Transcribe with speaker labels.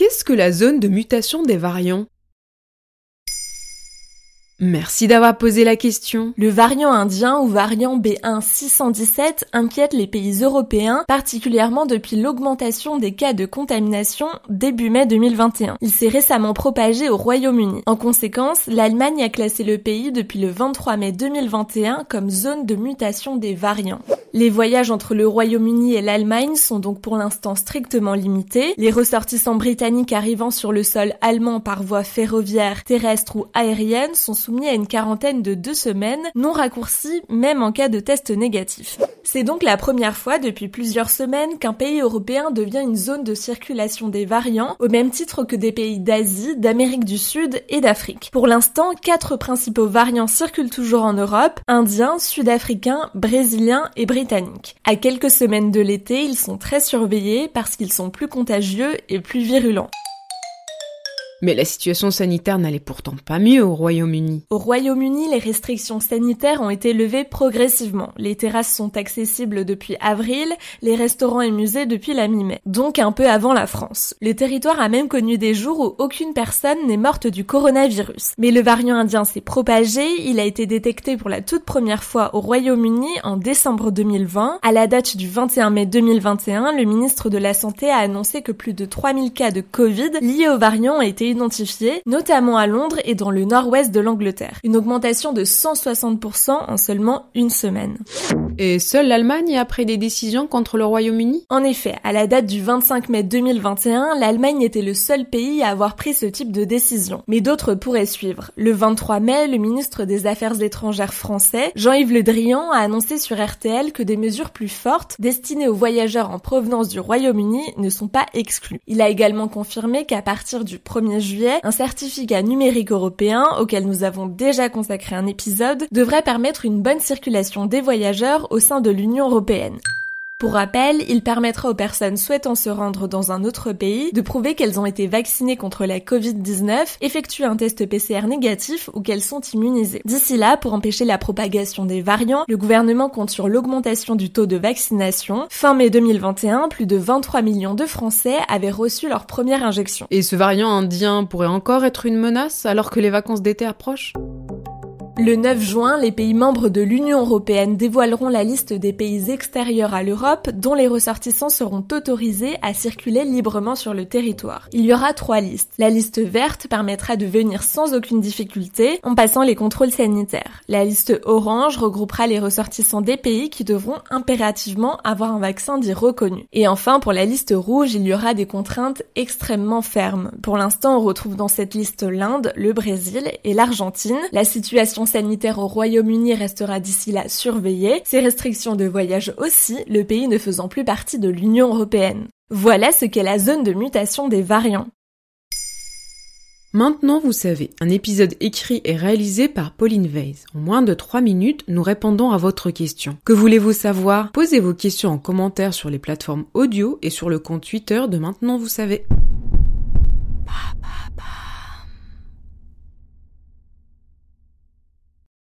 Speaker 1: Qu'est-ce que la zone de mutation des variants? Merci d'avoir posé la question.
Speaker 2: Le variant indien ou variant B1 617 inquiète les pays européens, particulièrement depuis l'augmentation des cas de contamination début mai 2021. Il s'est récemment propagé au Royaume-Uni. En conséquence, l'Allemagne a classé le pays depuis le 23 mai 2021 comme zone de mutation des variants. Les voyages entre le Royaume-Uni et l'Allemagne sont donc pour l'instant strictement limités. Les ressortissants britanniques arrivant sur le sol allemand par voie ferroviaire, terrestre ou aérienne sont soumis à une quarantaine de deux semaines, non raccourcie même en cas de test négatif. C'est donc la première fois depuis plusieurs semaines qu'un pays européen devient une zone de circulation des variants, au même titre que des pays d'Asie, d'Amérique du Sud et d'Afrique. Pour l'instant, quatre principaux variants circulent toujours en Europe, indiens, sud-africains, brésiliens et britanniques. À quelques semaines de l'été, ils sont très surveillés parce qu'ils sont plus contagieux et plus virulents.
Speaker 1: Mais la situation sanitaire n'allait pourtant pas mieux au Royaume-Uni.
Speaker 2: Au Royaume-Uni, les restrictions sanitaires ont été levées progressivement. Les terrasses sont accessibles depuis avril, les restaurants et musées depuis la mi-mai, donc un peu avant la France. Le territoire a même connu des jours où aucune personne n'est morte du coronavirus. Mais le variant indien s'est propagé, il a été détecté pour la toute première fois au Royaume-Uni en décembre 2020. À la date du 21 mai 2021, le ministre de la Santé a annoncé que plus de 3000 cas de Covid liés au variant ont été identifiés, notamment à Londres et dans le nord-ouest de l'Angleterre. Une augmentation de 160% en seulement une semaine.
Speaker 1: Et seule l'Allemagne a pris des décisions contre le Royaume-Uni?
Speaker 2: En effet, à la date du 25 mai 2021, l'Allemagne était le seul pays à avoir pris ce type de décision. Mais d'autres pourraient suivre. Le 23 mai, le ministre des Affaires étrangères français, Jean-Yves Le Drian, a annoncé sur RTL que des mesures plus fortes destinées aux voyageurs en provenance du Royaume-Uni ne sont pas exclues. Il a également confirmé qu'à partir du 1er juillet, un certificat numérique européen, auquel nous avons déjà consacré un épisode, devrait permettre une bonne circulation des voyageurs au sein de l'Union européenne. Pour rappel, il permettra aux personnes souhaitant se rendre dans un autre pays de prouver qu'elles ont été vaccinées contre la Covid-19, effectuer un test PCR négatif ou qu'elles sont immunisées. D'ici là, pour empêcher la propagation des variants, le gouvernement compte sur l'augmentation du taux de vaccination. Fin mai 2021, plus de 23 millions de Français avaient reçu leur première injection.
Speaker 1: Et ce variant indien pourrait encore être une menace alors que les vacances d'été approchent?
Speaker 2: Le 9 juin, les pays membres de l'Union européenne dévoileront la liste des pays extérieurs à l'Europe dont les ressortissants seront autorisés à circuler librement sur le territoire. Il y aura trois listes. La liste verte permettra de venir sans aucune difficulté en passant les contrôles sanitaires. La liste orange regroupera les ressortissants des pays qui devront impérativement avoir un vaccin dit reconnu. Et enfin, pour la liste rouge, il y aura des contraintes extrêmement fermes. Pour l'instant, on retrouve dans cette liste l'Inde, le Brésil et l'Argentine. La situation sanitaire au Royaume-Uni restera d'ici là surveillée, ces restrictions de voyage aussi, le pays ne faisant plus partie de l'Union européenne. Voilà ce qu'est la zone de mutation des variants.
Speaker 1: Maintenant, vous savez, un épisode écrit et réalisé par Pauline Weiss. En moins de 3 minutes, nous répondons à votre question. Que voulez-vous savoir? Posez vos questions en commentaire sur les plateformes audio et sur le compte Twitter de Maintenant, vous savez.